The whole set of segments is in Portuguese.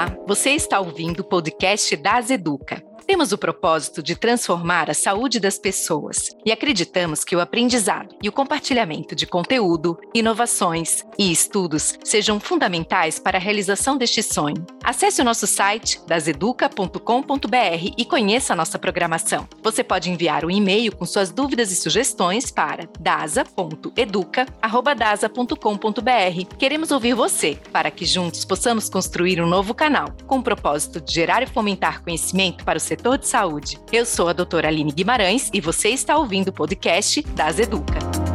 Olá, você está ouvindo o podcast das Educa. Temos o propósito de transformar a saúde das pessoas e acreditamos que o aprendizado e o compartilhamento de conteúdo, inovações e estudos sejam fundamentais para a realização deste sonho. Acesse o nosso site daseduca.com.br e conheça a nossa programação. Você pode enviar um e-mail com suas dúvidas e sugestões para dasa.educa@dasa.com.br. Queremos ouvir você para que juntos possamos construir um novo canal com o propósito de gerar e fomentar conhecimento para o setor setor de saúde. Eu sou a doutora Aline Guimarães e você está ouvindo o podcast das Educa.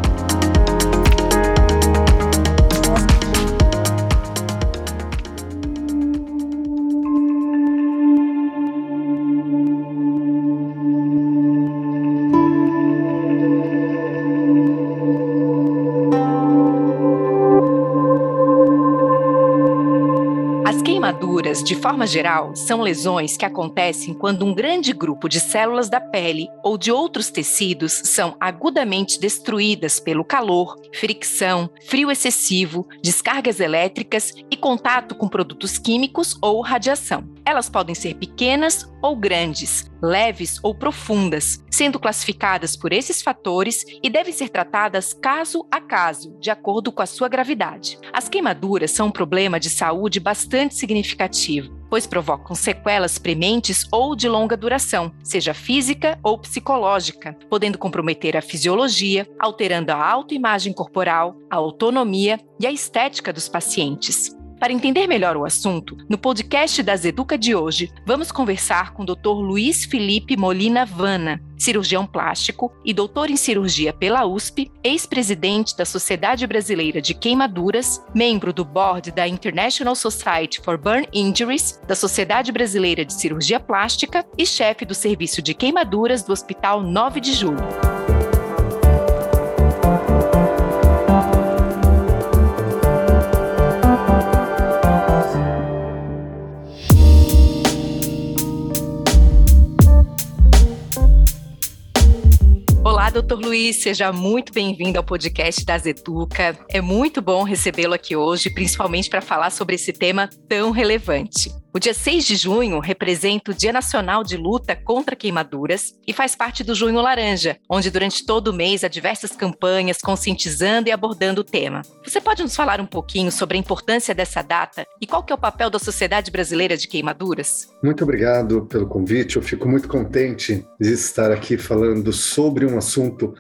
De forma geral, são lesões que acontecem quando um grande grupo de células da pele ou de outros tecidos são agudamente destruídas pelo calor, fricção, frio excessivo, descargas elétricas e contato com produtos químicos ou radiação. Elas podem ser pequenas ou grandes, leves ou profundas, sendo classificadas por esses fatores e devem ser tratadas caso a caso, de acordo com a sua gravidade. As queimaduras são um problema de saúde bastante significativo, pois provocam sequelas prementes ou de longa duração, seja física ou psicológica, podendo comprometer a fisiologia, alterando a autoimagem corporal, a autonomia e a estética dos pacientes. Para entender melhor o assunto, no podcast das Educa de hoje, vamos conversar com o Dr. Luiz Felipe Molina Vana, cirurgião plástico e doutor em cirurgia pela USP, ex-presidente da Sociedade Brasileira de Queimaduras, membro do board da International Society for Burn Injuries, da Sociedade Brasileira de Cirurgia Plástica e chefe do Serviço de Queimaduras do Hospital 9 de Julho. Doutor Luiz, seja muito bem-vindo ao podcast das Educa. É muito bom recebê-lo aqui hoje, principalmente para falar sobre esse tema tão relevante. O dia 6 de junho representa o Dia Nacional de Luta contra Queimaduras e faz parte do Junho Laranja, onde durante todo o mês há diversas campanhas conscientizando e abordando o tema. Você pode nos falar um pouquinho sobre a importância dessa data e qual que é o papel da Sociedade Brasileira de Queimaduras? Muito obrigado pelo convite. Eu fico muito contente de estar aqui falando sobre um assunto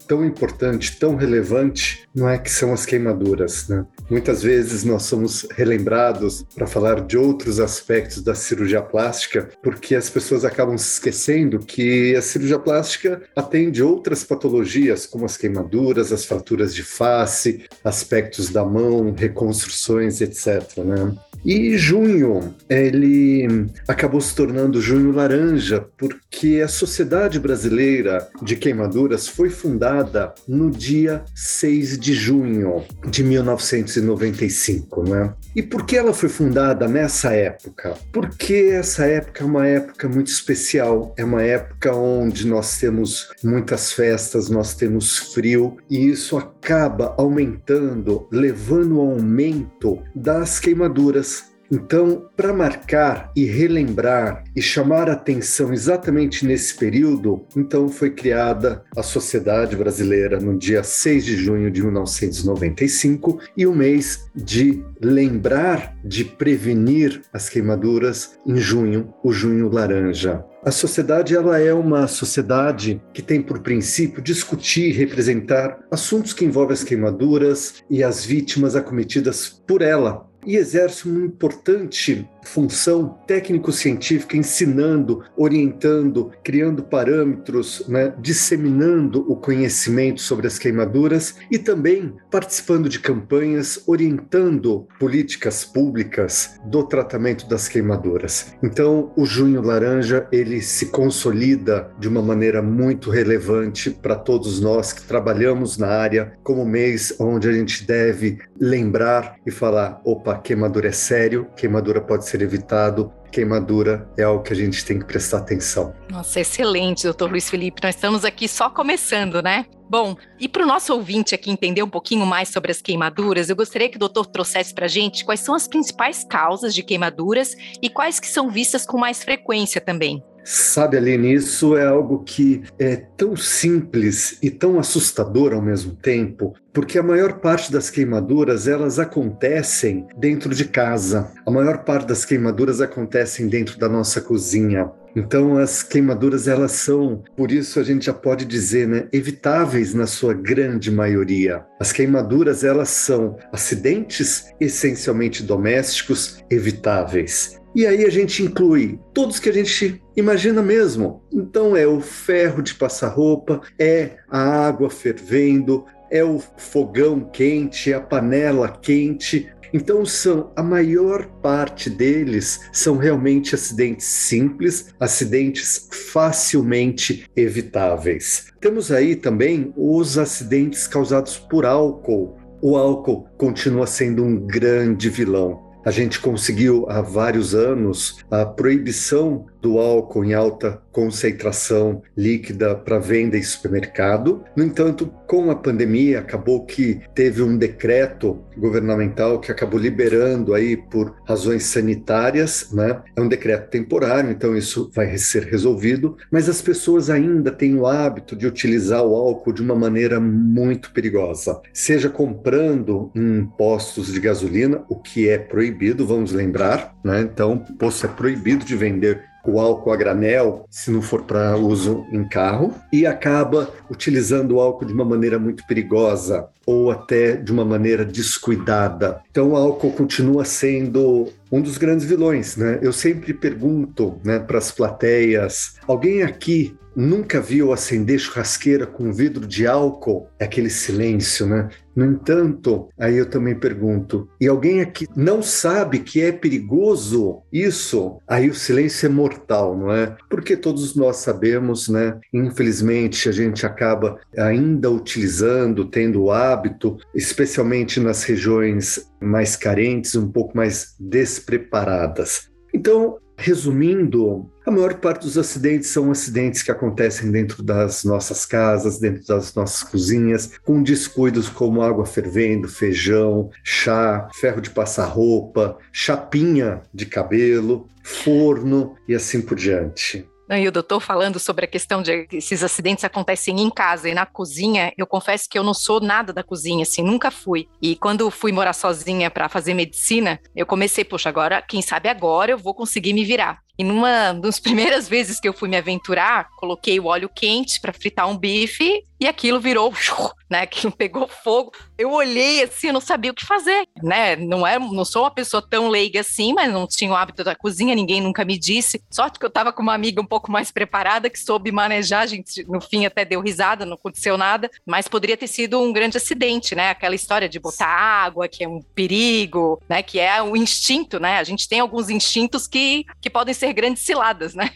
tão importante, tão relevante, não é que são as queimaduras, né? Muitas vezes nós somos relembrados para falar de outros aspectos da cirurgia plástica, porque as pessoas acabam se esquecendo que a cirurgia plástica atende outras patologias, como as queimaduras, as fraturas de face, aspectos da mão, reconstruções, etc. Né? E junho, ele acabou se tornando junho laranja, porque a Sociedade Brasileira de Queimaduras foi fundada no dia 6 de junho de 1995, né? E por que ela foi fundada nessa época? Porque essa época é uma época muito especial, é uma época onde nós temos muitas festas, nós temos frio, e isso acaba aumentando, levando ao aumento das queimaduras então, para marcar e relembrar e chamar atenção exatamente nesse período, então foi criada a Sociedade Brasileira no dia 6 de junho de 1995 e o mês de lembrar de prevenir as queimaduras em junho, o junho laranja. A sociedade ela é uma sociedade que tem por princípio discutir e representar assuntos que envolvem as queimaduras e as vítimas acometidas por ela, e exerce uma importante função técnico-científica, ensinando, orientando, criando parâmetros, né, disseminando o conhecimento sobre as queimaduras e também participando de campanhas, orientando políticas públicas do tratamento das queimaduras. Então, o Junho Laranja ele se consolida de uma maneira muito relevante para todos nós que trabalhamos na área, como mês onde a gente deve lembrar e falar: opa, queimadura é sério, queimadura pode ser evitado, queimadura é algo que a gente tem que prestar atenção. Nossa, excelente, doutor Luiz Felipe. Nós estamos aqui só começando, né? Bom, e para o nosso ouvinte aqui entender um pouquinho mais sobre as queimaduras, eu gostaria que o doutor trouxesse para a gente quais são as principais causas de queimaduras e quais que são vistas com mais frequência também. Sabe, Aline, isso é algo que é tão simples e tão assustador ao mesmo tempo, porque a maior parte das queimaduras elas acontecem dentro de casa. A maior parte das queimaduras acontecem dentro da nossa cozinha. Então as queimaduras elas são, por isso a gente já pode dizer, né, evitáveis na sua grande maioria. As queimaduras elas são acidentes essencialmente domésticos evitáveis. E aí a gente inclui todos que a gente imagina mesmo. Então é o ferro de passar roupa, é a água fervendo, é o fogão quente, é a panela quente. Então são a maior parte deles são realmente acidentes simples, acidentes facilmente evitáveis. Temos aí também os acidentes causados por álcool. O álcool continua sendo um grande vilão. A gente conseguiu há vários anos a proibição do álcool em alta concentração líquida para venda em supermercado. No entanto, com a pandemia, acabou que teve um decreto governamental que acabou liberando aí por razões sanitárias, né? É um decreto temporário, então isso vai ser resolvido, mas as pessoas ainda têm o hábito de utilizar o álcool de uma maneira muito perigosa, seja comprando em postos de gasolina, o que é proibido, vamos lembrar, né? Então, o posto é proibido de vender o álcool a granel, se não for para uso em carro, e acaba utilizando o álcool de uma maneira muito perigosa ou até de uma maneira descuidada. Então o álcool continua sendo um dos grandes vilões, né? Eu sempre pergunto, né, para as plateias, alguém aqui nunca viu acender churrasqueira com vidro de álcool? É aquele silêncio, né? No entanto, aí eu também pergunto: e alguém aqui não sabe que é perigoso isso? Aí o silêncio é mortal, não é? Porque todos nós sabemos, né? Infelizmente, a gente acaba ainda utilizando, tendo o hábito, especialmente nas regiões mais carentes, um pouco mais despreparadas. Então, Resumindo, a maior parte dos acidentes são acidentes que acontecem dentro das nossas casas, dentro das nossas cozinhas, com descuidos como água fervendo, feijão, chá, ferro de passar roupa, chapinha de cabelo, forno e assim por diante. E o doutor falando sobre a questão de que esses acidentes acontecem em casa e na cozinha, eu confesso que eu não sou nada da cozinha, assim, nunca fui. E quando fui morar sozinha para fazer medicina, eu comecei, poxa, agora, quem sabe agora eu vou conseguir me virar. E numa das primeiras vezes que eu fui me aventurar, coloquei o óleo quente para fritar um bife e aquilo virou, né? Aquilo pegou fogo. Eu olhei assim, eu não sabia o que fazer, né? Não é, não sou uma pessoa tão leiga assim, mas não tinha o hábito da cozinha, ninguém nunca me disse. Sorte que eu estava com uma amiga um pouco mais preparada que soube manejar, a gente no fim até deu risada, não aconteceu nada, mas poderia ter sido um grande acidente, né? Aquela história de botar água, que é um perigo, né? Que é o instinto, né? A gente tem alguns instintos que, que podem ser grandes ciladas, né?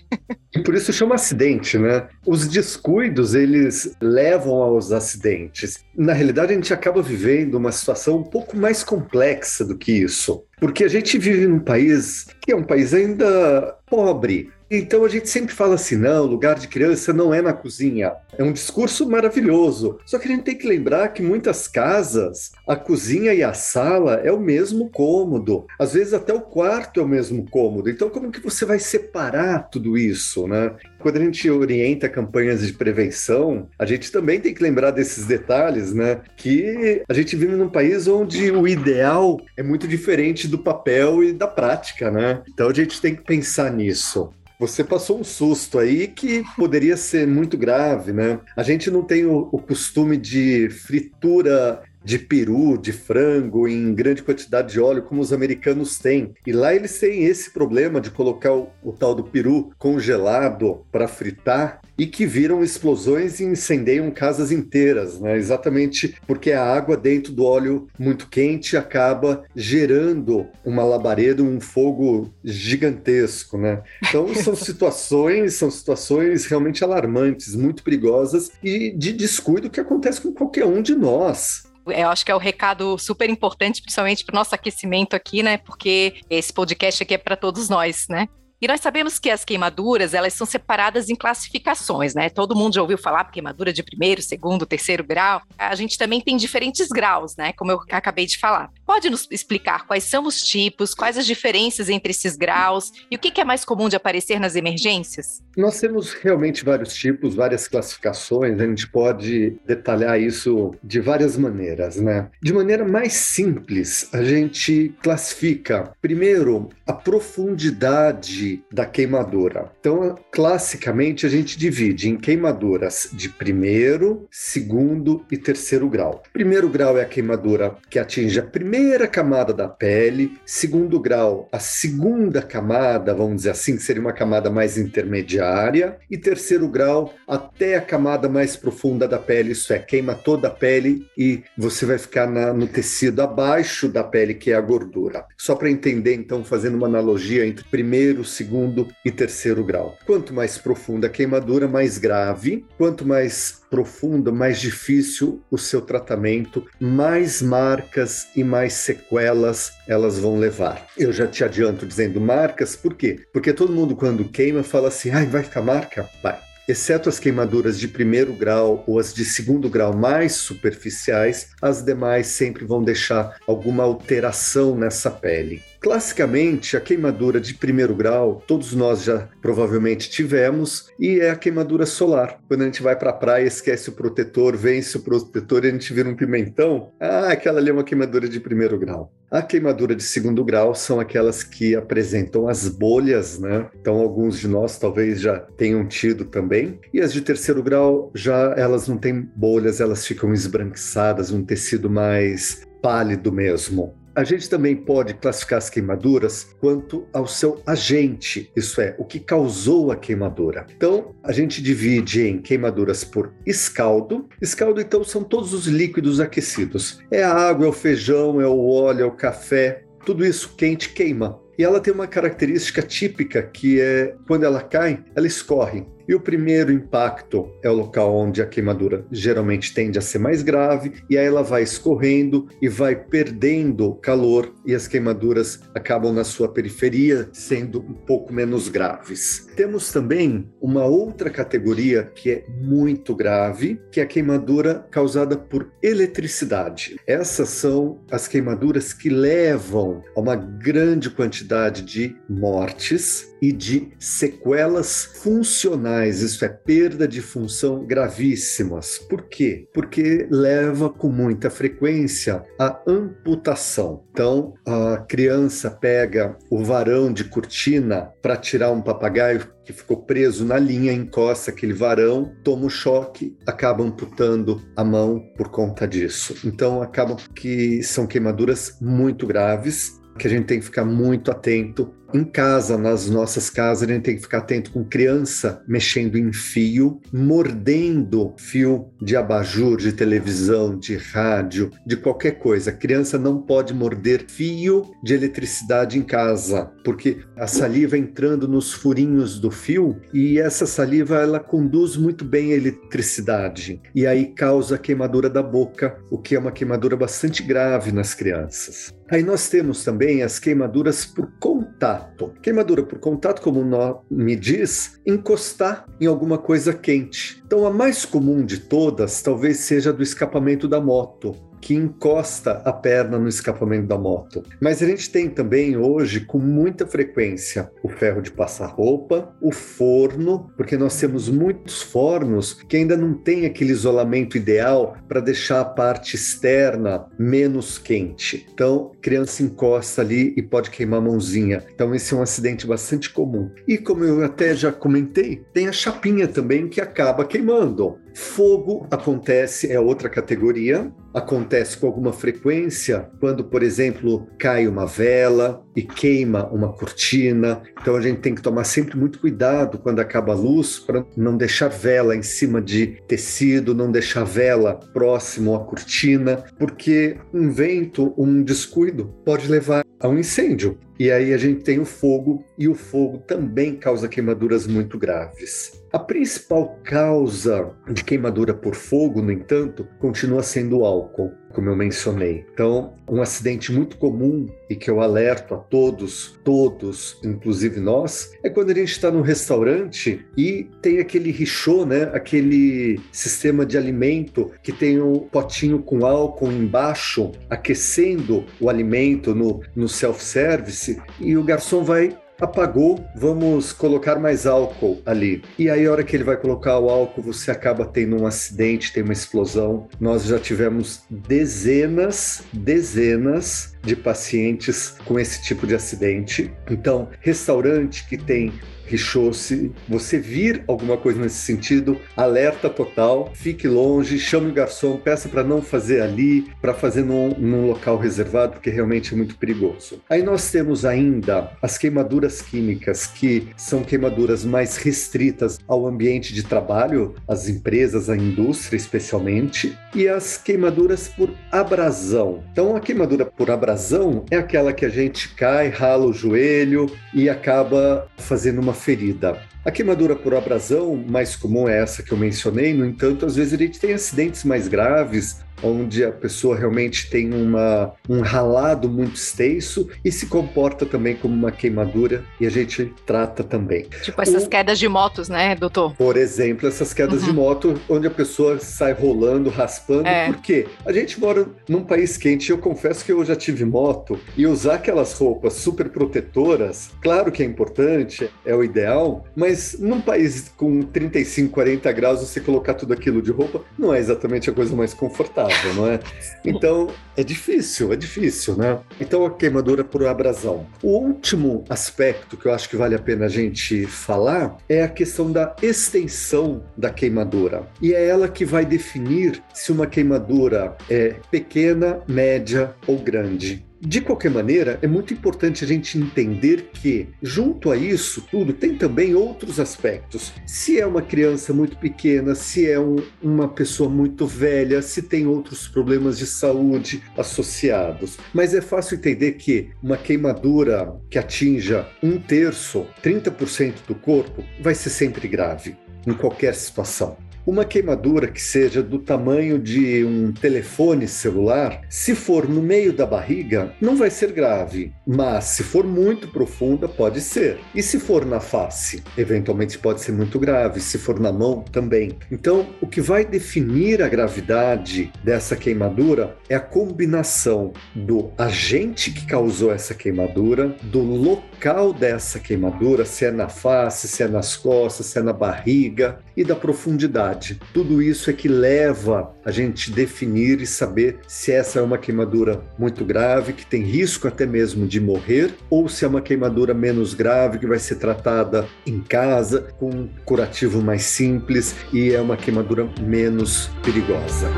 E por isso chama acidente, né? Os descuidos, eles levam aos acidentes. Na realidade, a gente acaba vivendo uma situação um pouco mais complexa do que isso. Porque a gente vive num país que é um país ainda pobre, então a gente sempre fala assim: não, lugar de criança não é na cozinha. É um discurso maravilhoso. Só que a gente tem que lembrar que muitas casas, a cozinha e a sala é o mesmo cômodo. Às vezes até o quarto é o mesmo cômodo. Então, como que você vai separar tudo isso, né? Quando a gente orienta campanhas de prevenção, a gente também tem que lembrar desses detalhes, né? Que a gente vive num país onde o ideal é muito diferente do papel e da prática, né? Então a gente tem que pensar nisso. Você passou um susto aí que poderia ser muito grave, né? A gente não tem o, o costume de fritura de peru, de frango em grande quantidade de óleo, como os americanos têm. E lá eles têm esse problema de colocar o, o tal do peru congelado para fritar e que viram explosões e incendeiam casas inteiras, né? Exatamente porque a água dentro do óleo muito quente acaba gerando uma labareda, um fogo gigantesco, né? Então são situações, são situações realmente alarmantes, muito perigosas e de descuido que acontece com qualquer um de nós eu acho que é o um recado super importante, principalmente para o nosso aquecimento aqui, né? Porque esse podcast aqui é para todos nós, né? E nós sabemos que as queimaduras, elas são separadas em classificações, né? Todo mundo já ouviu falar queimadura de primeiro, segundo, terceiro grau. A gente também tem diferentes graus, né? Como eu acabei de falar. Pode nos explicar quais são os tipos, quais as diferenças entre esses graus e o que é mais comum de aparecer nas emergências? Nós temos realmente vários tipos, várias classificações. A gente pode detalhar isso de várias maneiras, né? De maneira mais simples, a gente classifica primeiro a profundidade da queimadura. Então, classicamente, a gente divide em queimaduras de primeiro, segundo e terceiro grau. Primeiro grau é a queimadura que atinge a primeira camada da pele, segundo grau, a segunda camada, vamos dizer assim, que seria uma camada mais intermediária, e terceiro grau, até a camada mais profunda da pele, isso é, queima toda a pele e você vai ficar na, no tecido abaixo da pele, que é a gordura. Só para entender, então, fazendo uma analogia entre primeiro, segundo e terceiro grau. Quanto mais profunda a queimadura, mais grave. Quanto mais profunda, mais difícil o seu tratamento, mais marcas e mais sequelas elas vão levar. Eu já te adianto dizendo marcas, por quê? Porque todo mundo quando queima fala assim, ai, vai ficar marca? Vai exceto as queimaduras de primeiro grau ou as de segundo grau mais superficiais, as demais sempre vão deixar alguma alteração nessa pele. Classicamente, a queimadura de primeiro grau, todos nós já provavelmente tivemos, e é a queimadura solar. Quando a gente vai para a praia, esquece o protetor, vence o protetor e a gente vira um pimentão, ah, aquela ali é uma queimadura de primeiro grau. A queimadura de segundo grau são aquelas que apresentam as bolhas, né? Então, alguns de nós talvez já tenham tido também. E as de terceiro grau, já elas não têm bolhas, elas ficam esbranquiçadas, um tecido mais pálido mesmo. A gente também pode classificar as queimaduras quanto ao seu agente, isso é, o que causou a queimadura. Então, a gente divide em queimaduras por escaldo. Escaldo, então, são todos os líquidos aquecidos. É a água, é o feijão, é o óleo, é o café, tudo isso quente queima. E ela tem uma característica típica que é quando ela cai, ela escorre. E o primeiro impacto é o local onde a queimadura geralmente tende a ser mais grave, e aí ela vai escorrendo e vai perdendo calor, e as queimaduras acabam na sua periferia sendo um pouco menos graves. Temos também uma outra categoria que é muito grave, que é a queimadura causada por eletricidade. Essas são as queimaduras que levam a uma grande quantidade de mortes e de sequelas funcionais, isso é, perda de função gravíssimas. Por quê? Porque leva com muita frequência à amputação. Então, a criança pega o varão de cortina para tirar um papagaio que ficou preso na linha, encosta aquele varão, toma o um choque, acaba amputando a mão por conta disso. Então, acabam que são queimaduras muito graves que a gente tem que ficar muito atento em casa, nas nossas casas, a gente tem que ficar atento com criança mexendo em fio, mordendo fio de abajur, de televisão, de rádio, de qualquer coisa. A criança não pode morder fio de eletricidade em casa, porque a saliva entrando nos furinhos do fio e essa saliva ela conduz muito bem a eletricidade e aí causa a queimadura da boca, o que é uma queimadura bastante grave nas crianças. Aí nós temos também as queimaduras por contato contato. Queimadura por contato, como o nome diz, encostar em alguma coisa quente. Então, a mais comum de todas talvez seja do escapamento da moto que encosta a perna no escapamento da moto. Mas a gente tem também hoje, com muita frequência, o ferro de passar roupa, o forno, porque nós temos muitos fornos que ainda não tem aquele isolamento ideal para deixar a parte externa menos quente. Então, criança encosta ali e pode queimar a mãozinha. Então, esse é um acidente bastante comum. E como eu até já comentei, tem a chapinha também que acaba queimando. Fogo acontece, é outra categoria, acontece com alguma frequência quando, por exemplo, cai uma vela e queima uma cortina. Então a gente tem que tomar sempre muito cuidado quando acaba a luz para não deixar vela em cima de tecido, não deixar vela próximo à cortina, porque um vento, um descuido pode levar a um incêndio. E aí a gente tem o fogo, e o fogo também causa queimaduras muito graves. A principal causa de queimadura por fogo, no entanto, continua sendo o álcool como eu mencionei. Então, um acidente muito comum e que eu alerto a todos, todos, inclusive nós, é quando a gente está no restaurante e tem aquele richô, né? Aquele sistema de alimento que tem um potinho com álcool embaixo, aquecendo o alimento no, no self-service, e o garçom vai apagou, vamos colocar mais álcool ali. E aí, a hora que ele vai colocar o álcool, você acaba tendo um acidente, tem uma explosão. Nós já tivemos dezenas, dezenas de pacientes com esse tipo de acidente. Então, restaurante que tem Richô, se você vir alguma coisa nesse sentido, alerta total, fique longe, chame o garçom, peça para não fazer ali, para fazer num, num, local reservado, porque realmente é muito perigoso. Aí nós temos ainda as queimaduras químicas, que são queimaduras mais restritas ao ambiente de trabalho, as empresas, a indústria especialmente, e as queimaduras por abrasão. Então, a queimadura por abrasão é aquela que a gente cai, rala o joelho e acaba fazendo uma ferida. A queimadura por abrasão, mais comum é essa que eu mencionei, no entanto, às vezes a gente tem acidentes mais graves, onde a pessoa realmente tem uma, um ralado muito extenso e se comporta também como uma queimadura e a gente trata também. Tipo essas o, quedas de motos, né, doutor? Por exemplo, essas quedas uhum. de moto onde a pessoa sai rolando, raspando. É. Por quê? A gente mora num país quente e eu confesso que eu já tive moto e usar aquelas roupas super protetoras, claro que é importante, é o ideal, mas num país com 35, 40 graus, você colocar tudo aquilo de roupa não é exatamente a coisa mais confortável não é? Então, é difícil, é difícil, né? Então, a queimadura por abrasão. O último aspecto que eu acho que vale a pena a gente falar é a questão da extensão da queimadura. E é ela que vai definir se uma queimadura é pequena, média ou grande. De qualquer maneira, é muito importante a gente entender que, junto a isso tudo, tem também outros aspectos. Se é uma criança muito pequena, se é um, uma pessoa muito velha, se tem outros problemas de saúde associados. Mas é fácil entender que uma queimadura que atinja um terço, 30% do corpo, vai ser sempre grave, em qualquer situação. Uma queimadura que seja do tamanho de um telefone celular, se for no meio da barriga, não vai ser grave, mas se for muito profunda, pode ser. E se for na face, eventualmente pode ser muito grave, se for na mão, também. Então, o que vai definir a gravidade dessa queimadura é a combinação do agente que causou essa queimadura, do local dessa queimadura, se é na face, se é nas costas, se é na barriga, e da profundidade. Tudo isso é que leva a gente definir e saber se essa é uma queimadura muito grave, que tem risco até mesmo de morrer, ou se é uma queimadura menos grave, que vai ser tratada em casa com um curativo mais simples e é uma queimadura menos perigosa.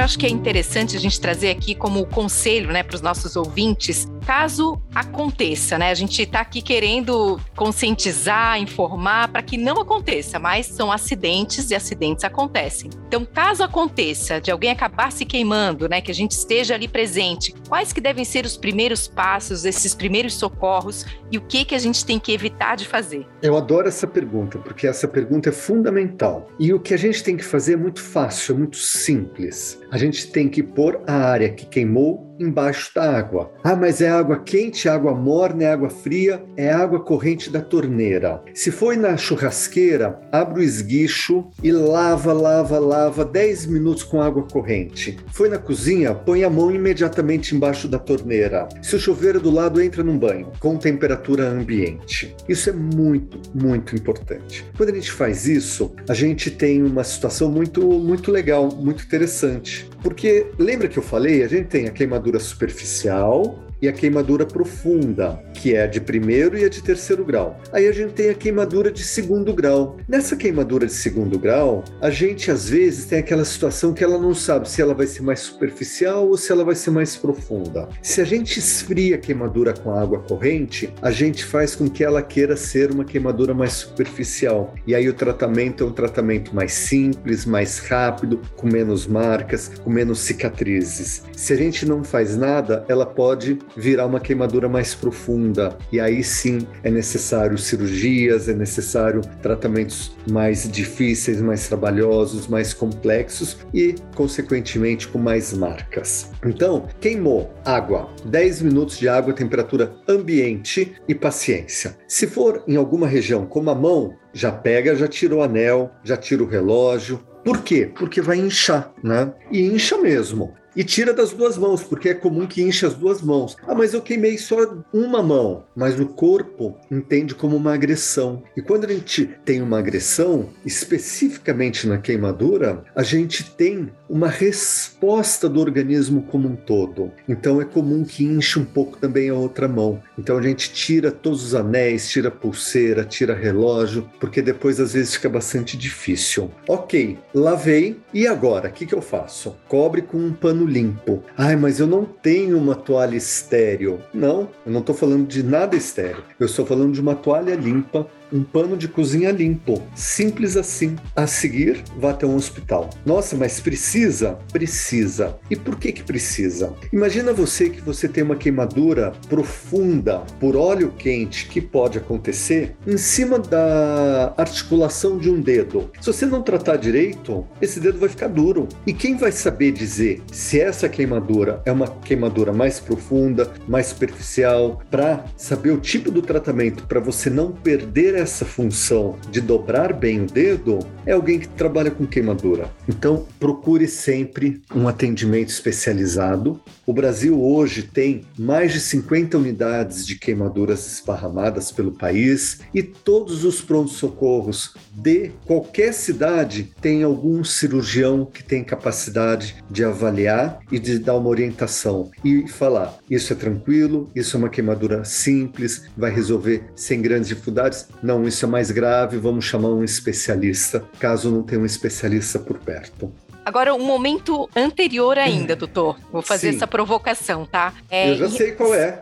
Eu acho que é interessante a gente trazer aqui como conselho né, para os nossos ouvintes, caso aconteça, né? A gente está aqui querendo conscientizar, informar para que não aconteça, mas são acidentes e acidentes acontecem. Então, caso aconteça de alguém acabar se queimando, né, que a gente esteja ali presente, quais que devem ser os primeiros passos, esses primeiros socorros e o que que a gente tem que evitar de fazer? Eu adoro essa pergunta, porque essa pergunta é fundamental. E o que a gente tem que fazer é muito fácil, é muito simples. A gente tem que pôr a área que queimou embaixo da água. Ah, mas é água quente, água morna, é água fria, é água corrente da torneira. Se foi na churrasqueira, abre o esguicho e lava, lava, lava 10 minutos com água corrente. Foi na cozinha, põe a mão imediatamente embaixo da torneira. Se o chuveiro do lado, entra num banho com temperatura ambiente. Isso é muito, muito importante. Quando a gente faz isso, a gente tem uma situação muito, muito legal, muito interessante. Porque lembra que eu falei, a gente tem a queimadura superficial, e a queimadura profunda, que é a de primeiro e a de terceiro grau. Aí a gente tem a queimadura de segundo grau. Nessa queimadura de segundo grau, a gente às vezes tem aquela situação que ela não sabe se ela vai ser mais superficial ou se ela vai ser mais profunda. Se a gente esfria a queimadura com água corrente, a gente faz com que ela queira ser uma queimadura mais superficial. E aí o tratamento é um tratamento mais simples, mais rápido, com menos marcas, com menos cicatrizes. Se a gente não faz nada, ela pode virar uma queimadura mais profunda. E aí sim é necessário cirurgias, é necessário tratamentos mais difíceis, mais trabalhosos, mais complexos e, consequentemente, com mais marcas. Então, queimou água, 10 minutos de água, temperatura ambiente e paciência. Se for em alguma região como a mão, já pega, já tira o anel, já tira o relógio. Por quê? Porque vai inchar, né? E incha mesmo e tira das duas mãos, porque é comum que enche as duas mãos. Ah, mas eu queimei só uma mão. Mas o corpo entende como uma agressão. E quando a gente tem uma agressão, especificamente na queimadura, a gente tem uma resposta do organismo como um todo. Então é comum que enche um pouco também a outra mão. Então a gente tira todos os anéis, tira pulseira, tira relógio, porque depois às vezes fica bastante difícil. Ok, lavei e agora? O que, que eu faço? Cobre com um pano limpo. Ai, mas eu não tenho uma toalha estéreo. Não, eu não estou falando de nada estéreo. Eu estou falando de uma toalha limpa um pano de cozinha limpo. Simples assim. A seguir, vá até um hospital. Nossa, mas precisa? Precisa. E por que que precisa? Imagina você que você tem uma queimadura profunda por óleo quente que pode acontecer em cima da articulação de um dedo. Se você não tratar direito, esse dedo vai ficar duro. E quem vai saber dizer se essa queimadura é uma queimadura mais profunda, mais superficial, para saber o tipo do tratamento para você não perder essa função de dobrar bem o dedo é alguém que trabalha com queimadura. Então, procure sempre um atendimento especializado. O Brasil hoje tem mais de 50 unidades de queimaduras esparramadas pelo país e todos os prontos-socorros de qualquer cidade tem algum cirurgião que tem capacidade de avaliar e de dar uma orientação e falar: isso é tranquilo, isso é uma queimadura simples, vai resolver sem grandes dificuldades. Não, isso é mais grave, vamos chamar um especialista, caso não tenha um especialista por perto. Agora, um momento anterior ainda, doutor. Vou fazer Sim. essa provocação, tá? É, Eu já sei qual é.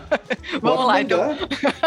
Vamos lá, então.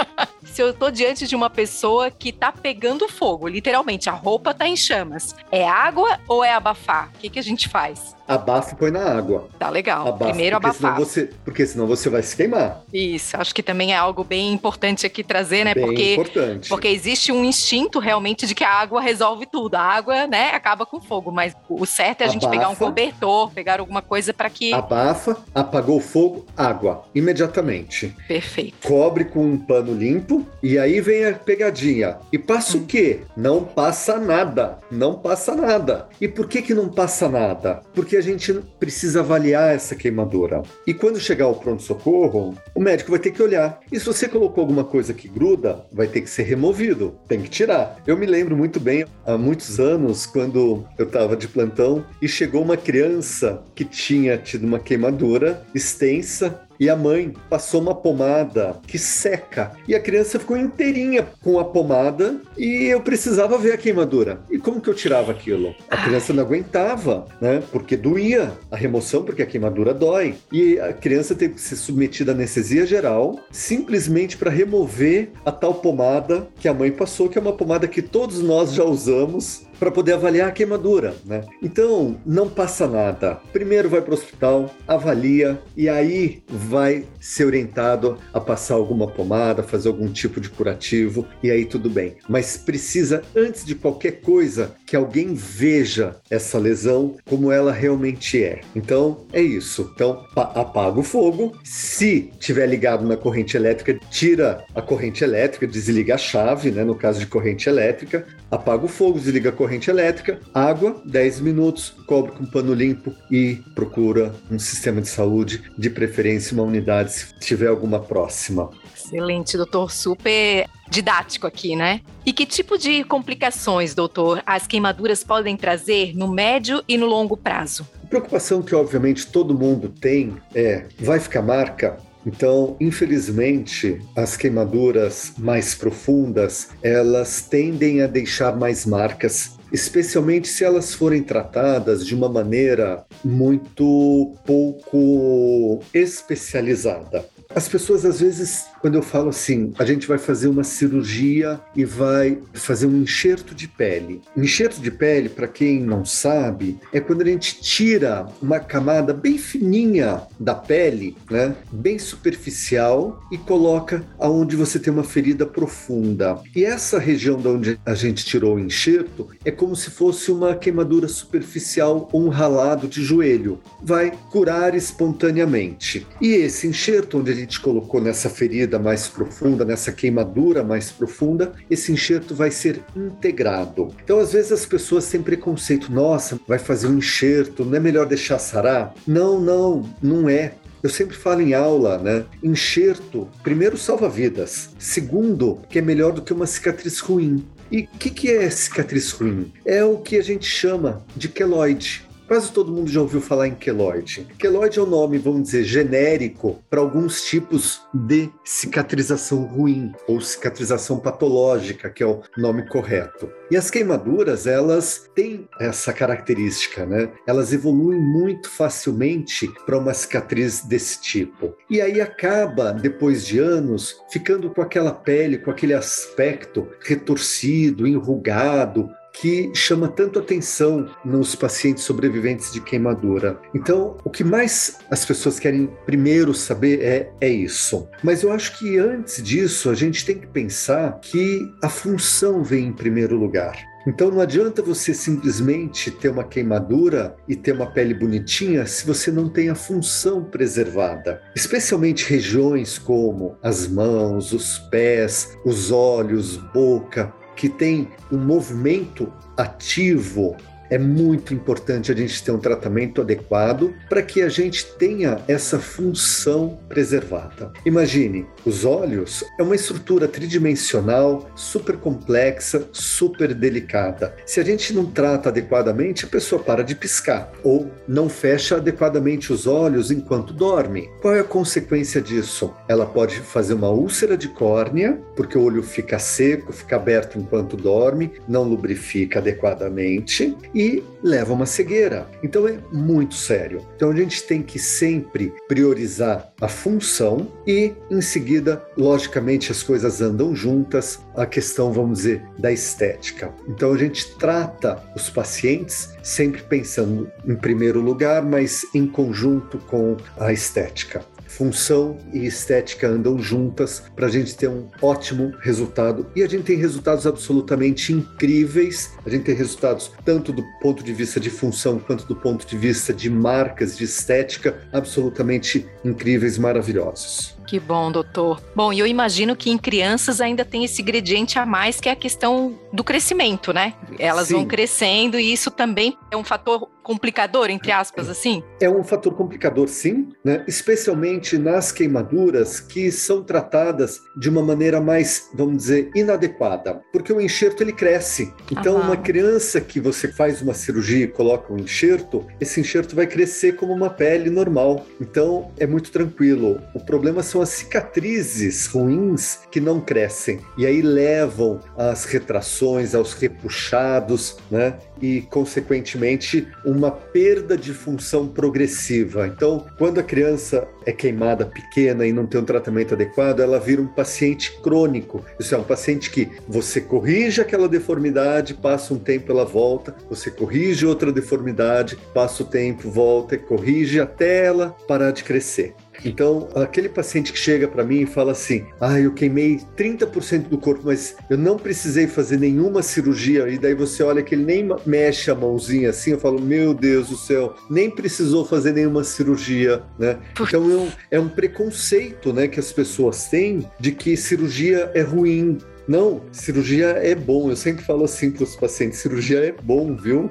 Se eu tô diante de uma pessoa que tá pegando fogo, literalmente, a roupa tá em chamas, é água ou é abafar? O que, que a gente faz? Abafa e põe na água. Tá legal. Abafa, Primeiro porque abafar. Senão você, porque senão você vai se queimar. Isso, acho que também é algo bem importante aqui trazer, né? Bem porque, importante. Porque existe um instinto realmente de que a água resolve tudo. A água, né, acaba com fogo, mas o certo é a abafa, gente pegar um cobertor, pegar alguma coisa para que. Abafa, apagou o fogo, água, imediatamente. Perfeito. Cobre com um pano limpo e aí vem a pegadinha. E passa hum. o quê? Não passa nada. Não passa nada. E por que que não passa nada? Porque a gente precisa avaliar essa queimadura. E quando chegar o pronto-socorro, o médico vai ter que olhar. E se você colocou alguma coisa que gruda, vai ter que ser removido, tem que tirar. Eu me lembro muito bem, há muitos anos, quando eu estava de plantão e chegou uma criança que tinha tido uma queimadura extensa e a mãe passou uma pomada que seca. E a criança ficou inteirinha com a pomada e eu precisava ver a queimadura. E como que eu tirava aquilo? A criança não aguentava, né? Porque doía a remoção, porque a queimadura dói. E a criança teve que ser submetida à anestesia geral, simplesmente para remover a tal pomada que a mãe passou, que é uma pomada que todos nós já usamos para poder avaliar a queimadura, né? Então, não passa nada. Primeiro vai para o hospital, avalia e aí vai ser orientado a passar alguma pomada, fazer algum tipo de curativo e aí tudo bem. Mas precisa antes de qualquer coisa que alguém veja essa lesão como ela realmente é. Então, é isso. Então, apaga o fogo. Se tiver ligado na corrente elétrica, tira a corrente elétrica, desliga a chave, né, no caso de corrente elétrica, apaga o fogo, desliga a corrente elétrica, água, 10 minutos, cobre com pano limpo e procura um sistema de saúde, de preferência uma unidade, se tiver alguma próxima. Excelente, doutor. Super didático aqui, né? E que tipo de complicações, doutor, as queimaduras podem trazer no médio e no longo prazo? A preocupação que, obviamente, todo mundo tem é: vai ficar marca? Então, infelizmente, as queimaduras mais profundas, elas tendem a deixar mais marcas especialmente se elas forem tratadas de uma maneira muito pouco especializada. As pessoas às vezes quando eu falo assim, a gente vai fazer uma cirurgia e vai fazer um enxerto de pele. Enxerto de pele, para quem não sabe, é quando a gente tira uma camada bem fininha da pele, né, bem superficial e coloca aonde você tem uma ferida profunda. E essa região de onde a gente tirou o enxerto é como se fosse uma queimadura superficial ou um ralado de joelho. Vai curar espontaneamente. E esse enxerto onde a gente colocou nessa ferida ferida mais profunda, nessa queimadura mais profunda, esse enxerto vai ser integrado. Então, às vezes as pessoas têm preconceito, nossa, vai fazer um enxerto, não é melhor deixar sarar? Não, não, não é. Eu sempre falo em aula, né? Enxerto, primeiro, salva vidas. Segundo, que é melhor do que uma cicatriz ruim. E o que, que é cicatriz ruim? É o que a gente chama de queloide. Quase todo mundo já ouviu falar em queloide. Queloide é o um nome, vamos dizer, genérico para alguns tipos de cicatrização ruim ou cicatrização patológica, que é o nome correto. E as queimaduras, elas têm essa característica, né? Elas evoluem muito facilmente para uma cicatriz desse tipo. E aí acaba, depois de anos, ficando com aquela pele, com aquele aspecto retorcido, enrugado, que chama tanto atenção nos pacientes sobreviventes de queimadura. Então, o que mais as pessoas querem primeiro saber é, é isso. Mas eu acho que antes disso, a gente tem que pensar que a função vem em primeiro lugar. Então não adianta você simplesmente ter uma queimadura e ter uma pele bonitinha se você não tem a função preservada. Especialmente regiões como as mãos, os pés, os olhos, boca, que tem um movimento ativo é muito importante a gente ter um tratamento adequado para que a gente tenha essa função preservada. Imagine, os olhos é uma estrutura tridimensional, super complexa, super delicada. Se a gente não trata adequadamente, a pessoa para de piscar ou não fecha adequadamente os olhos enquanto dorme. Qual é a consequência disso? Ela pode fazer uma úlcera de córnea, porque o olho fica seco, fica aberto enquanto dorme, não lubrifica adequadamente e leva uma cegueira. Então é muito sério. Então a gente tem que sempre priorizar a função e, em seguida, logicamente, as coisas andam juntas, a questão, vamos dizer, da estética. Então a gente trata os pacientes sempre pensando em primeiro lugar, mas em conjunto com a estética função e estética andam juntas para a gente ter um ótimo resultado. E a gente tem resultados absolutamente incríveis. A gente tem resultados tanto do ponto de vista de função quanto do ponto de vista de marcas, de estética, absolutamente incríveis, maravilhosos. Que bom, doutor. Bom, e eu imagino que em crianças ainda tem esse ingrediente a mais que é a questão do crescimento, né? Elas Sim. vão crescendo e isso também é um fator complicador, entre aspas, assim? É um fator complicador, sim, né? especialmente nas queimaduras que são tratadas de uma maneira mais, vamos dizer, inadequada, porque o enxerto ele cresce. Então, Aham. uma criança que você faz uma cirurgia e coloca um enxerto, esse enxerto vai crescer como uma pele normal. Então, é muito tranquilo. O problema são as cicatrizes ruins que não crescem e aí levam às retrações, aos repuxados, né? E, consequentemente, uma perda de função progressiva. Então, quando a criança é queimada pequena e não tem um tratamento adequado, ela vira um paciente crônico. Isso é um paciente que você corrige aquela deformidade, passa um tempo, ela volta, você corrige outra deformidade, passa o tempo, volta e corrige até ela parar de crescer. Então, aquele paciente que chega para mim e fala assim: ah, eu queimei 30% do corpo, mas eu não precisei fazer nenhuma cirurgia. E daí você olha que ele nem mexe a mãozinha assim. Eu falo: meu Deus do céu, nem precisou fazer nenhuma cirurgia, né? Então, é um, é um preconceito né, que as pessoas têm de que cirurgia é ruim, não, cirurgia é bom. Eu sempre falo assim para os pacientes: cirurgia é bom, viu?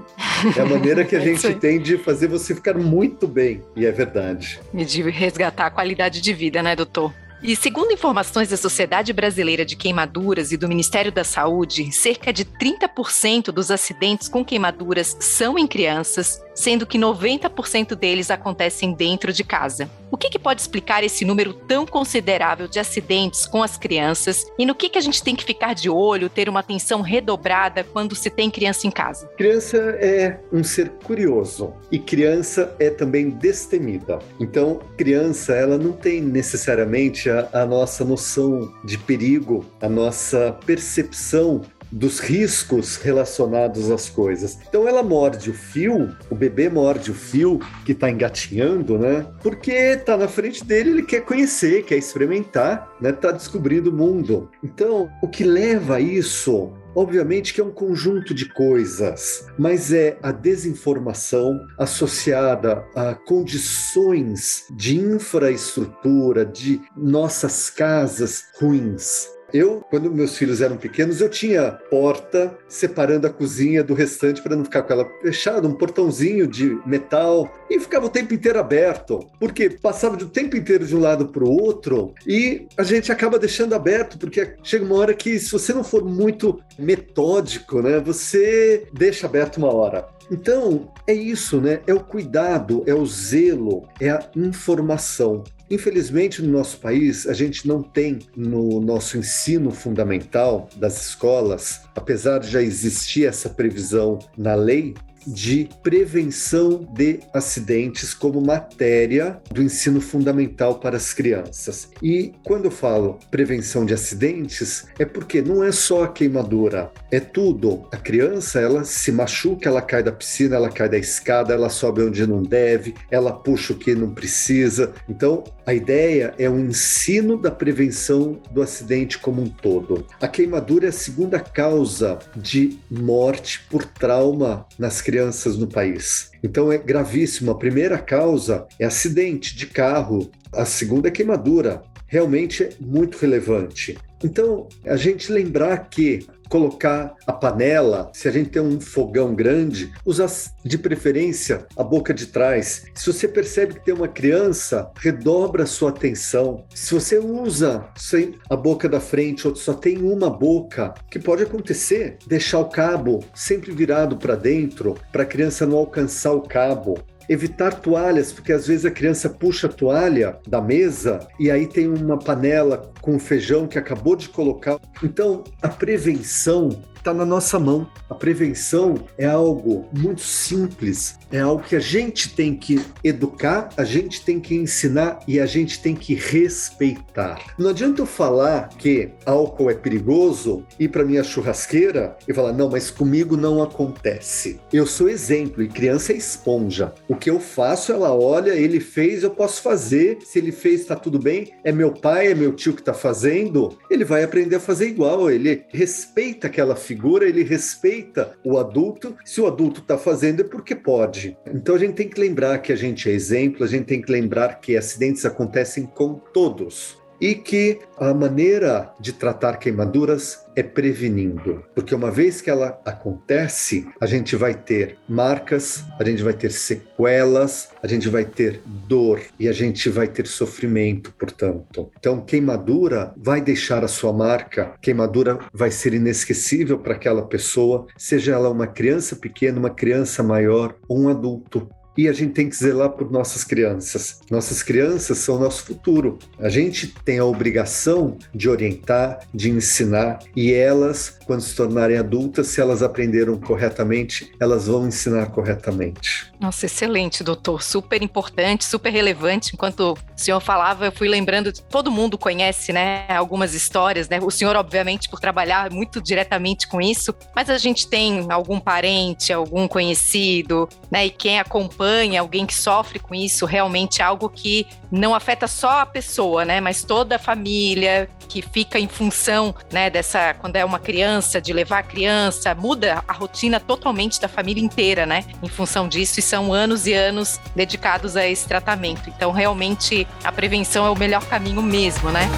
É a maneira que a é gente tem de fazer você ficar muito bem. E é verdade. E de resgatar a qualidade de vida, né, doutor? E segundo informações da Sociedade Brasileira de Queimaduras e do Ministério da Saúde, cerca de 30% dos acidentes com queimaduras são em crianças, sendo que 90% deles acontecem dentro de casa. O que, que, pode explicar esse número tão considerável de acidentes com as crianças e no que, que a gente tem que ficar de olho, ter uma atenção redobrada quando se tem criança em casa? Criança é um ser curioso e criança é também destemida. Então, criança, ela não tem necessariamente a, nossa noção de perigo, a nossa percepção dos riscos relacionados às coisas. Então ela morde o fio, o bebê morde o fio que está engatinhando, né? Porque está na frente dele, ele quer conhecer, quer experimentar, né? Tá descobrindo o mundo. Então, o que leva a isso Obviamente que é um conjunto de coisas, mas é a desinformação associada a condições de infraestrutura, de nossas casas ruins. Eu, quando meus filhos eram pequenos, eu tinha porta separando a cozinha do restante para não ficar com ela fechada, um portãozinho de metal e ficava o tempo inteiro aberto, porque passava o tempo inteiro de um lado para o outro e a gente acaba deixando aberto, porque chega uma hora que se você não for muito metódico, né, você deixa aberto uma hora. Então, é isso, né? É o cuidado, é o zelo, é a informação. Infelizmente, no nosso país, a gente não tem no nosso ensino fundamental das escolas, apesar de já existir essa previsão na lei, de prevenção de acidentes como matéria do ensino fundamental para as crianças. E quando eu falo prevenção de acidentes, é porque não é só a queimadura, é tudo. A criança, ela se machuca, ela cai da piscina, ela cai da escada, ela sobe onde não deve, ela puxa o que não precisa. Então, a ideia é o ensino da prevenção do acidente como um todo. A queimadura é a segunda causa de morte por trauma nas crianças crianças no país. Então é gravíssimo. A primeira causa é acidente de carro, a segunda é queimadura. Realmente é muito relevante. Então, a gente lembrar que colocar a panela, se a gente tem um fogão grande, usar de preferência a boca de trás. Se você percebe que tem uma criança, redobra a sua atenção. Se você usa a boca da frente ou só tem uma boca, que pode acontecer, deixar o cabo sempre virado para dentro, para a criança não alcançar o cabo evitar toalhas, porque às vezes a criança puxa a toalha da mesa e aí tem uma panela com feijão que acabou de colocar. Então, a prevenção está na nossa mão. A prevenção é algo muito simples, é algo que a gente tem que educar, a gente tem que ensinar e a gente tem que respeitar. Não adianta eu falar que álcool é perigoso, ir para minha churrasqueira e falar, não, mas comigo não acontece. Eu sou exemplo e criança é esponja. O que eu faço, ela olha, ele fez, eu posso fazer. Se ele fez, está tudo bem. É meu pai, é meu tio que está fazendo. Ele vai aprender a fazer igual. Ele respeita aquela figura figura, ele respeita o adulto. Se o adulto está fazendo, é porque pode. Então a gente tem que lembrar que a gente é exemplo, a gente tem que lembrar que acidentes acontecem com todos e que a maneira de tratar queimaduras é prevenindo, porque uma vez que ela acontece, a gente vai ter marcas, a gente vai ter sequelas, a gente vai ter dor e a gente vai ter sofrimento, portanto. Então, queimadura vai deixar a sua marca, queimadura vai ser inesquecível para aquela pessoa, seja ela uma criança pequena, uma criança maior ou um adulto e a gente tem que zelar por nossas crianças. Nossas crianças são o nosso futuro. A gente tem a obrigação de orientar, de ensinar e elas, quando se tornarem adultas, se elas aprenderam corretamente, elas vão ensinar corretamente. Nossa, excelente, doutor. Super importante, super relevante. Enquanto o senhor falava, eu fui lembrando, todo mundo conhece, né, algumas histórias, né? O senhor, obviamente, por trabalhar muito diretamente com isso, mas a gente tem algum parente, algum conhecido, né, e quem acompanha acompanha, alguém que sofre com isso, realmente é algo que não afeta só a pessoa, né, mas toda a família que fica em função, né, dessa quando é uma criança, de levar a criança, muda a rotina totalmente da família inteira, né, em função disso, e são anos e anos dedicados a esse tratamento. Então, realmente a prevenção é o melhor caminho mesmo, né?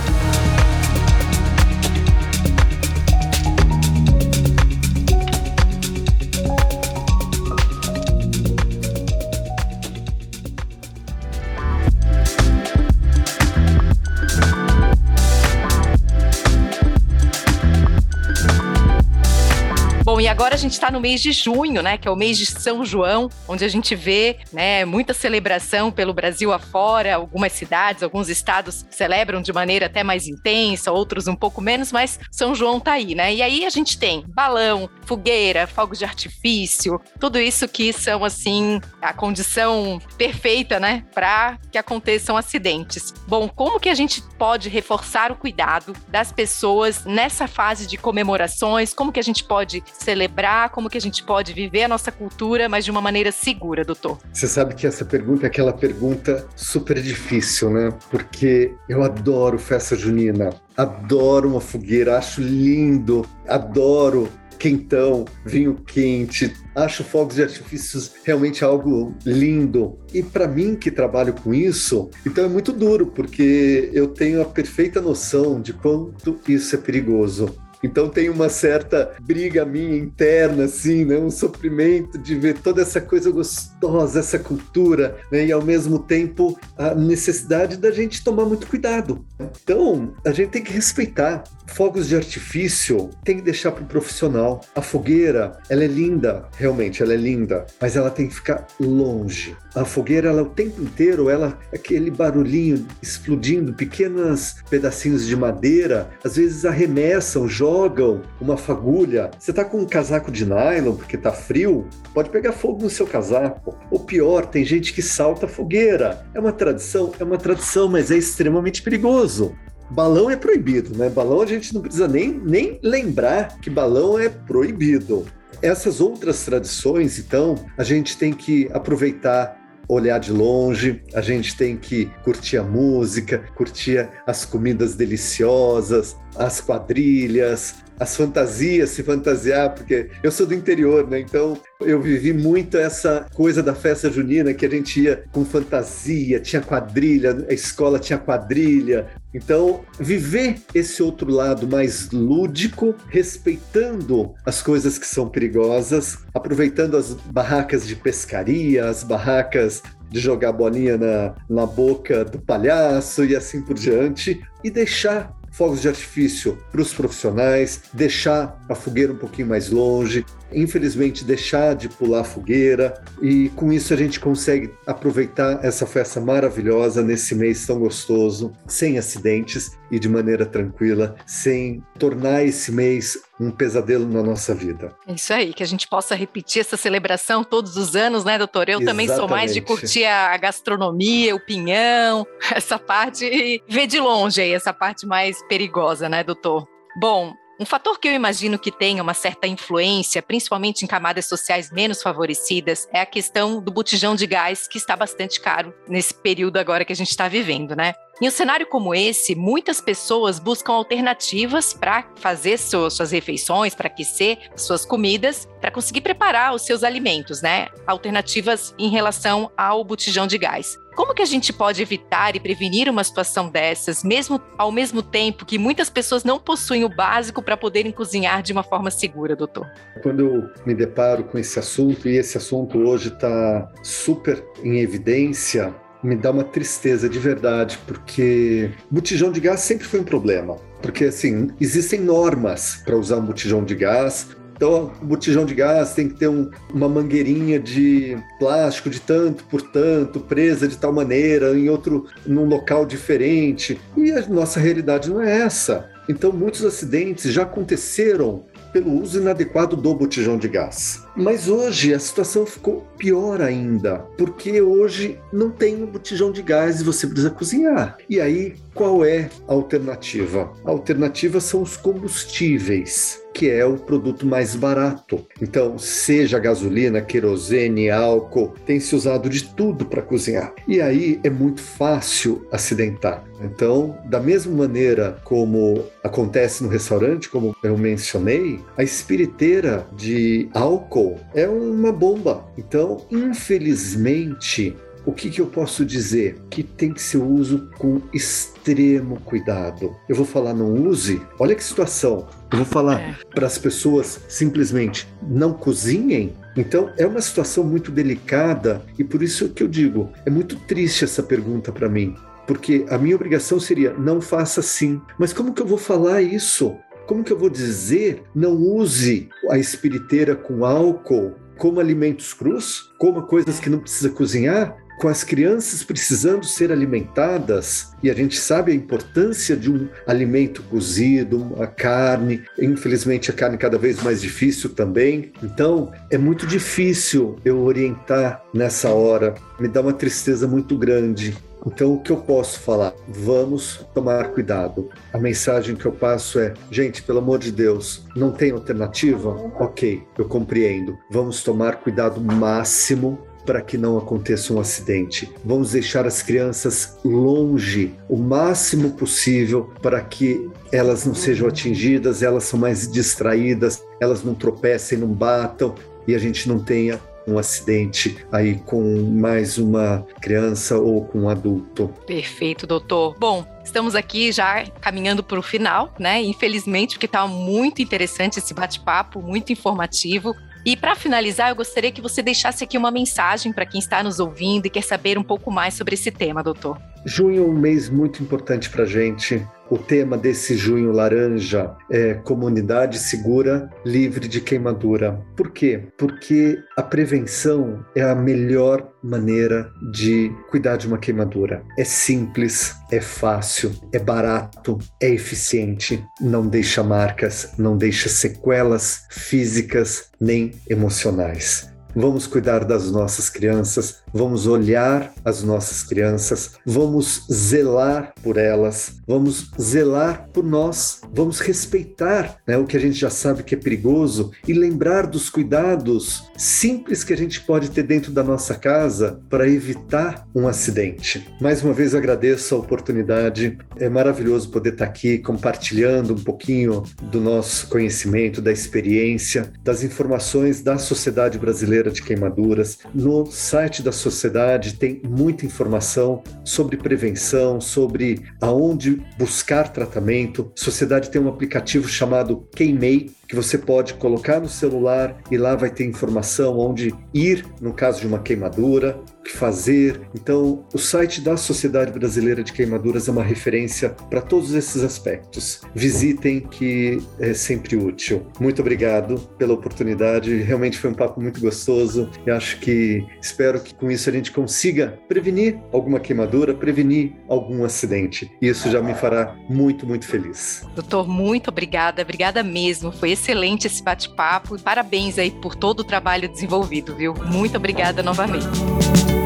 Gente está no mês de junho, né, que é o mês de São João, onde a gente vê, né, muita celebração pelo Brasil afora, algumas cidades, alguns estados celebram de maneira até mais intensa, outros um pouco menos, mas São João tá aí, né? E aí a gente tem balão, fogueira, fogos de artifício, tudo isso que são assim a condição perfeita, né, para que aconteçam acidentes. Bom, como que a gente pode reforçar o cuidado das pessoas nessa fase de comemorações? Como que a gente pode celebrar? Como que a gente pode viver a nossa cultura, mas de uma maneira segura, doutor? Você sabe que essa pergunta é aquela pergunta super difícil, né? Porque eu adoro festa junina, adoro uma fogueira, acho lindo, adoro quentão, vinho quente. Acho fogos de artifícios realmente algo lindo. E para mim que trabalho com isso, então é muito duro, porque eu tenho a perfeita noção de quanto isso é perigoso. Então tem uma certa briga minha interna, assim, né? Um sofrimento de ver toda essa coisa gostosa, essa cultura, né? E ao mesmo tempo a necessidade da gente tomar muito cuidado. Então a gente tem que respeitar. Fogos de artifício tem que deixar para o profissional. A fogueira, ela é linda, realmente, ela é linda, mas ela tem que ficar longe. A fogueira, ela o tempo inteiro, ela aquele barulhinho explodindo, pequenos pedacinhos de madeira, às vezes arremessam, jogam jogam uma fagulha. Você tá com um casaco de nylon porque tá frio, pode pegar fogo no seu casaco. Ou pior, tem gente que salta fogueira. É uma tradição, é uma tradição, mas é extremamente perigoso. Balão é proibido, né? Balão a gente não precisa nem, nem lembrar que balão é proibido. Essas outras tradições, então, a gente tem que aproveitar olhar de longe, a gente tem que curtir a música, curtir as comidas deliciosas, as quadrilhas, as fantasias, se fantasiar, porque eu sou do interior, né? Então eu vivi muito essa coisa da festa junina que a gente ia com fantasia, tinha quadrilha, a escola tinha quadrilha. Então, viver esse outro lado mais lúdico, respeitando as coisas que são perigosas, aproveitando as barracas de pescaria, as barracas de jogar bolinha na, na boca do palhaço e assim por diante, e deixar fogos de artifício para os profissionais, deixar a fogueira um pouquinho mais longe, infelizmente deixar de pular a fogueira e com isso a gente consegue aproveitar essa festa maravilhosa nesse mês tão gostoso, sem acidentes e de maneira tranquila, sem tornar esse mês um pesadelo na nossa vida. É isso aí, que a gente possa repetir essa celebração todos os anos, né, doutor? Eu Exatamente. também sou mais de curtir a gastronomia, o pinhão, essa parte, e ver de longe aí, essa parte mais perigosa, né, doutor? Bom, um fator que eu imagino que tenha uma certa influência, principalmente em camadas sociais menos favorecidas, é a questão do botijão de gás, que está bastante caro nesse período agora que a gente está vivendo, né? Em um cenário como esse, muitas pessoas buscam alternativas para fazer suas refeições, para aquecer suas comidas, para conseguir preparar os seus alimentos, né? Alternativas em relação ao botijão de gás. Como que a gente pode evitar e prevenir uma situação dessas, mesmo ao mesmo tempo que muitas pessoas não possuem o básico para poderem cozinhar de uma forma segura, doutor? Quando eu me deparo com esse assunto, e esse assunto hoje está super em evidência, me dá uma tristeza de verdade, porque botijão de gás sempre foi um problema. Porque, assim, existem normas para usar um botijão de gás, então, o botijão de gás tem que ter um, uma mangueirinha de plástico de tanto por tanto, presa de tal maneira, em outro, num local diferente. E a nossa realidade não é essa. Então, muitos acidentes já aconteceram pelo uso inadequado do botijão de gás. Mas hoje a situação ficou pior ainda, porque hoje não tem um botijão de gás e você precisa cozinhar. E aí, qual é a alternativa? A alternativa são os combustíveis que é o produto mais barato. Então, seja gasolina, querosene, álcool, tem se usado de tudo para cozinhar. E aí é muito fácil acidentar. Então, da mesma maneira como acontece no restaurante, como eu mencionei, a espiriteira de álcool é uma bomba. Então, infelizmente, o que, que, eu posso dizer? Que tem que ser uso com extremo cuidado. Eu vou falar não use, olha que situação. Eu vou falar é. para as pessoas simplesmente não cozinhem. Então é uma situação muito delicada e por isso que eu digo, é muito triste essa pergunta para mim, porque a minha obrigação seria não faça assim. Mas como que eu vou falar isso Como que eu vou dizer não use a espiriteira com álcool? Coma alimentos crus? Coma coisas que não precisa cozinhar? Com as crianças precisando ser alimentadas, e a gente sabe a importância de um alimento cozido, a carne, infelizmente a carne cada vez mais difícil também. Então, é muito difícil eu orientar nessa hora, me dá uma tristeza muito grande. Então, o que eu posso falar? Vamos tomar cuidado. A mensagem que eu passo é: gente, pelo amor de Deus, não tem alternativa? Ok, eu compreendo. Vamos tomar cuidado máximo para que não aconteça um acidente. Vamos deixar as crianças longe o máximo possível para que elas não sejam atingidas, elas são mais distraídas, elas não tropecem, não batam e a gente não tenha um acidente aí com mais uma criança ou com um adulto. Perfeito, doutor. Bom, estamos aqui já caminhando para o final, né? Infelizmente, porque está muito interessante esse bate-papo, muito informativo. E para finalizar, eu gostaria que você deixasse aqui uma mensagem para quem está nos ouvindo e quer saber um pouco mais sobre esse tema, doutor. Junho é um mês muito importante para a gente. O tema desse junho laranja é comunidade segura, livre de queimadura. Por quê? Porque a prevenção é a melhor maneira de cuidar de uma queimadura. É simples, é fácil, é barato, é eficiente, não deixa marcas, não deixa sequelas físicas nem emocionais. Vamos cuidar das nossas crianças, vamos olhar as nossas crianças, vamos zelar por elas, vamos zelar por nós, vamos respeitar né, o que a gente já sabe que é perigoso e lembrar dos cuidados simples que a gente pode ter dentro da nossa casa para evitar um acidente. Mais uma vez agradeço a oportunidade, é maravilhoso poder estar aqui compartilhando um pouquinho do nosso conhecimento, da experiência, das informações da sociedade brasileira de queimaduras. No site da sociedade tem muita informação sobre prevenção, sobre aonde buscar tratamento. A sociedade tem um aplicativo chamado Queimei, que você pode colocar no celular e lá vai ter informação onde ir no caso de uma queimadura, que fazer. Então, o site da Sociedade Brasileira de Queimaduras é uma referência para todos esses aspectos. Visitem que é sempre útil. Muito obrigado pela oportunidade. Realmente foi um papo muito gostoso. E acho que espero que com isso a gente consiga prevenir alguma queimadura, prevenir algum acidente. Isso já me fará muito, muito feliz. Doutor, muito obrigada. Obrigada mesmo. Foi excelente esse bate-papo e parabéns aí por todo o trabalho desenvolvido, viu? Muito obrigada novamente.